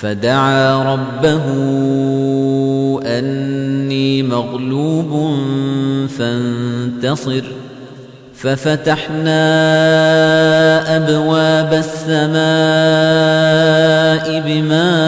فدعا ربه أني مغلوب فانتصر. ففتحنا أبواب السماء بماء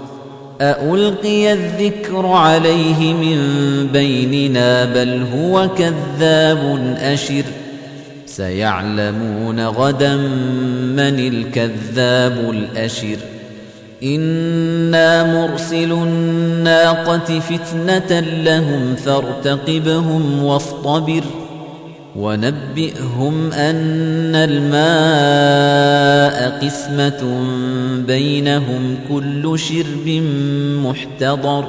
أألقي الذكر عليه من بيننا بل هو كذاب أشر سيعلمون غدا من الكذاب الأشر إنا مرسل الناقة فتنة لهم فارتقبهم واصطبر ونبئهم أن الماء قسمة بينهم كل شرب محتضر.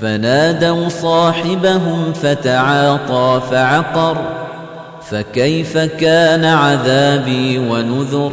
فنادوا صاحبهم فتعاطى فعقر. فكيف كان عذابي ونذر؟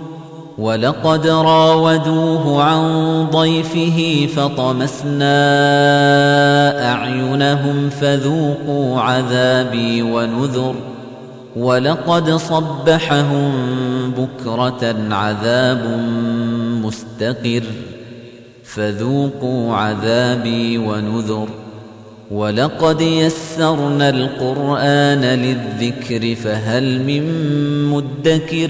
ولقد راودوه عن ضيفه فطمسنا أعينهم فذوقوا عذابي ونذر ولقد صبحهم بكرة عذاب مستقر فذوقوا عذابي ونذر ولقد يسرنا القرآن للذكر فهل من مدكر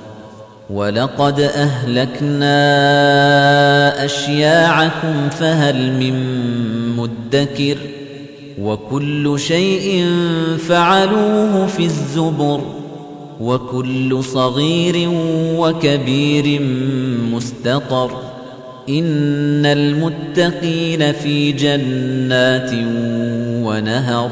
ولقد أهلكنا أشياعكم فهل من مدكر وكل شيء فعلوه في الزبر وكل صغير وكبير مستطر إن المتقين في جنات ونهر